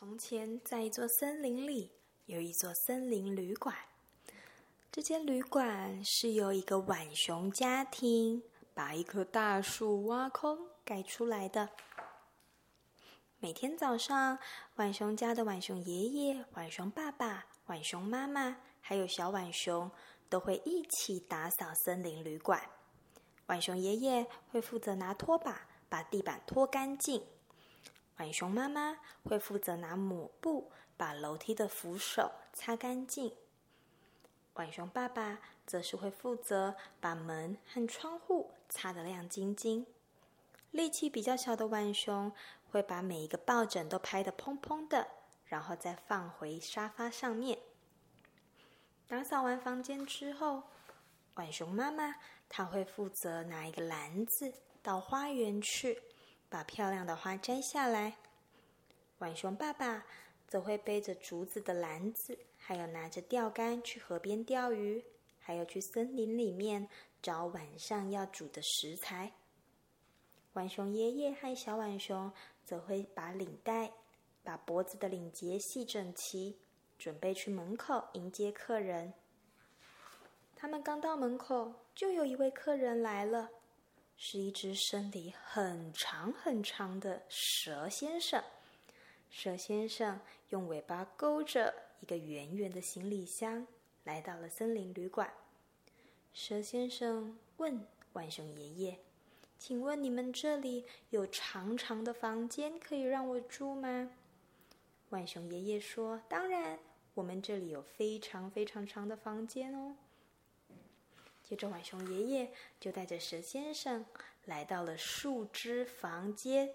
从前，在一座森林里，有一座森林旅馆。这间旅馆是由一个浣熊家庭把一棵大树挖空盖出来的。每天早上，浣熊家的浣熊爷爷、浣熊爸爸、浣熊妈妈，还有小浣熊，都会一起打扫森林旅馆。浣熊爷爷会负责拿拖把把地板拖干净。浣熊妈妈会负责拿抹布把楼梯的扶手擦干净，浣熊爸爸则是会负责把门和窗户擦得亮晶晶。力气比较小的浣熊会把每一个抱枕都拍得砰砰的，然后再放回沙发上面。打扫完房间之后，浣熊妈妈她会负责拿一个篮子到花园去。把漂亮的花摘下来，浣熊爸爸则会背着竹子的篮子，还有拿着钓竿去河边钓鱼，还有去森林里面找晚上要煮的食材。浣熊爷爷和小浣熊则会把领带、把脖子的领结系整齐，准备去门口迎接客人。他们刚到门口，就有一位客人来了。是一只身体很长很长的蛇先生。蛇先生用尾巴勾着一个圆圆的行李箱，来到了森林旅馆。蛇先生问浣熊爷爷：“请问你们这里有长长的房间可以让我住吗？”浣熊爷爷说：“当然，我们这里有非常非常长的房间哦。”接着，浣熊爷爷就带着蛇先生来到了树枝房间。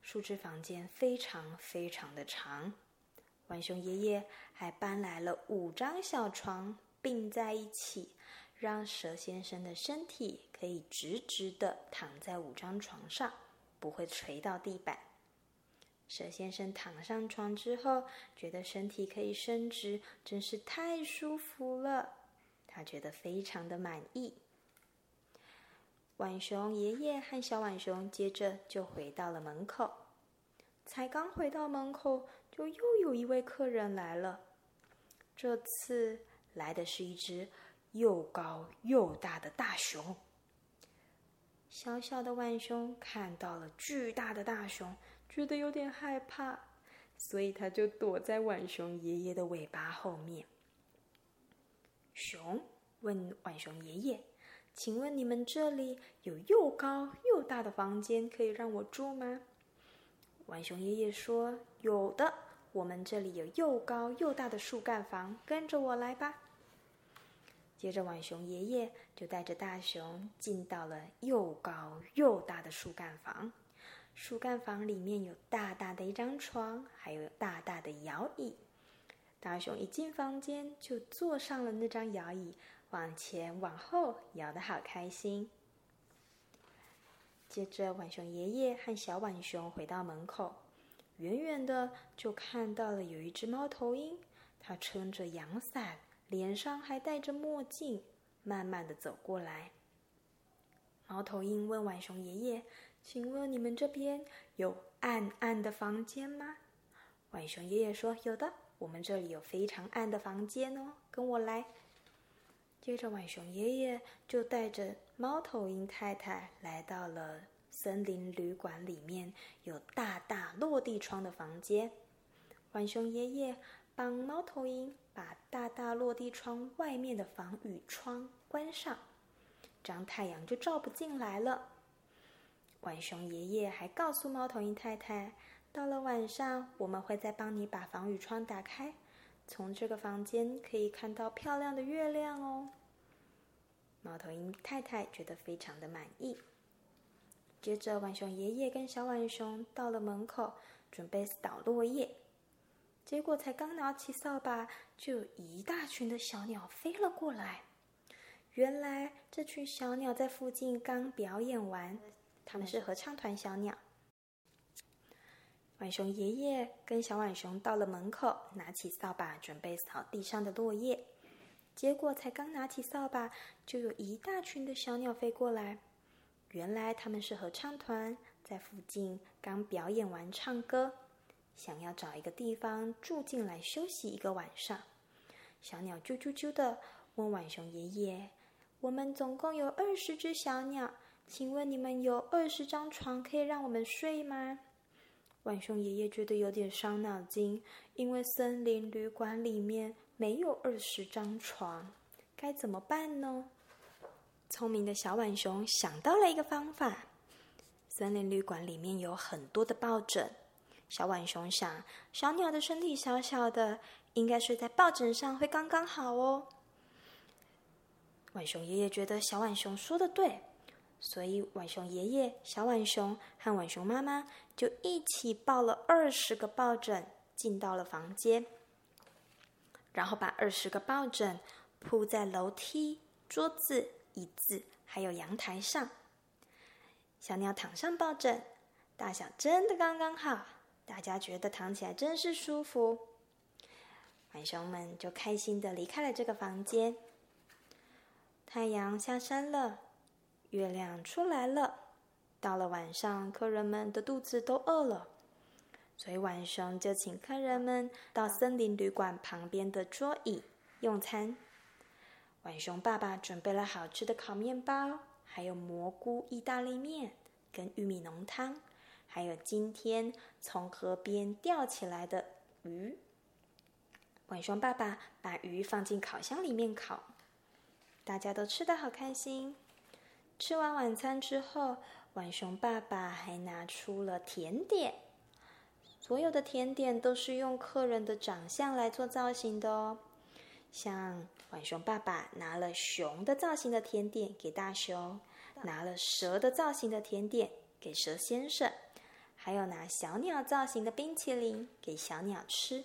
树枝房间非常非常的长，浣熊爷爷还搬来了五张小床并在一起，让蛇先生的身体可以直直的躺在五张床上，不会垂到地板。蛇先生躺上床之后，觉得身体可以伸直，真是太舒服了。他觉得非常的满意。浣熊爷爷和小浣熊接着就回到了门口，才刚回到门口，就又有一位客人来了。这次来的是一只又高又大的大熊。小小的浣熊看到了巨大的大熊，觉得有点害怕，所以他就躲在浣熊爷爷的尾巴后面。熊问浣熊爷爷：“请问你们这里有又高又大的房间可以让我住吗？”浣熊爷爷说：“有的，我们这里有又高又大的树干房，跟着我来吧。”接着，浣熊爷爷就带着大熊进到了又高又大的树干房。树干房里面有大大的一张床，还有大大的摇椅。大熊一进房间，就坐上了那张摇椅，往前往后摇得好开心。接着，浣熊爷爷和小浣熊回到门口，远远的就看到了有一只猫头鹰，它撑着阳伞，脸上还戴着墨镜，慢慢的走过来。猫头鹰问浣熊爷爷：“请问你们这边有暗暗的房间吗？”浣熊爷爷说：“有的。”我们这里有非常暗的房间哦，跟我来。接着，浣熊爷爷就带着猫头鹰太太来到了森林旅馆里面有大大落地窗的房间。浣熊爷爷帮猫头鹰把大大落地窗外面的防雨窗关上，这样太阳就照不进来了。浣熊爷爷还告诉猫头鹰太太。到了晚上，我们会再帮你把防雨窗打开，从这个房间可以看到漂亮的月亮哦。猫头鹰太太觉得非常的满意。接着，浣熊爷爷跟小浣熊到了门口，准备扫落叶，结果才刚拿起扫把，就有一大群的小鸟飞了过来。原来，这群小鸟在附近刚表演完，他们是合唱团小鸟。浣熊爷爷跟小浣熊到了门口，拿起扫把准备扫地上的落叶。结果才刚拿起扫把，就有一大群的小鸟飞过来。原来他们是合唱团，在附近刚表演完唱歌。想要找一个地方住进来休息一个晚上。小鸟啾啾啾的问浣熊爷爷：“我们总共有二十只小鸟，请问你们有二十张床可以让我们睡吗？”浣熊爷爷觉得有点伤脑筋，因为森林旅馆里面没有二十张床，该怎么办呢？聪明的小浣熊想到了一个方法。森林旅馆里面有很多的抱枕，小浣熊想，小鸟的身体小小的，应该睡在抱枕上会刚刚好哦。浣熊爷爷觉得小浣熊说的对。所以，浣熊爷爷、小浣熊和浣熊妈妈就一起抱了二十个抱枕进到了房间，然后把二十个抱枕铺在楼梯、桌子、椅子还有阳台上。小鸟躺上抱枕，大小真的刚刚好，大家觉得躺起来真是舒服。浣熊们就开心的离开了这个房间。太阳下山了。月亮出来了，到了晚上，客人们的肚子都饿了，所以浣熊就请客人们到森林旅馆旁边的桌椅用餐。浣熊爸爸准备了好吃的烤面包，还有蘑菇意大利面跟玉米浓汤，还有今天从河边钓起来的鱼。浣熊爸爸把鱼放进烤箱里面烤，大家都吃的好开心。吃完晚餐之后，浣熊爸爸还拿出了甜点。所有的甜点都是用客人的长相来做造型的哦。像浣熊爸爸拿了熊的造型的甜点给大熊，拿了蛇的造型的甜点给蛇先生，还有拿小鸟造型的冰淇淋给小鸟吃。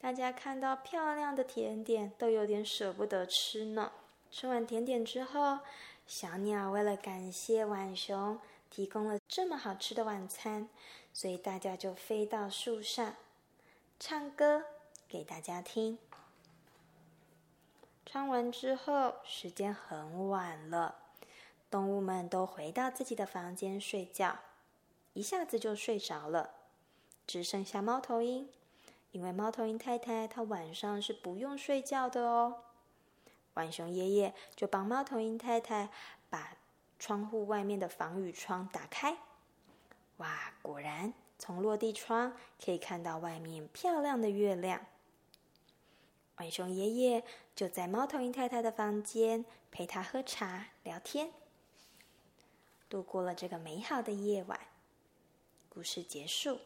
大家看到漂亮的甜点，都有点舍不得吃呢。吃完甜点之后。小鸟为了感谢浣熊提供了这么好吃的晚餐，所以大家就飞到树上唱歌给大家听。唱完之后，时间很晚了，动物们都回到自己的房间睡觉，一下子就睡着了，只剩下猫头鹰，因为猫头鹰太太她晚上是不用睡觉的哦。浣熊爷爷就帮猫头鹰太太把窗户外面的防雨窗打开。哇，果然从落地窗可以看到外面漂亮的月亮。浣熊爷爷就在猫头鹰太太的房间陪她喝茶聊天，度过了这个美好的夜晚。故事结束。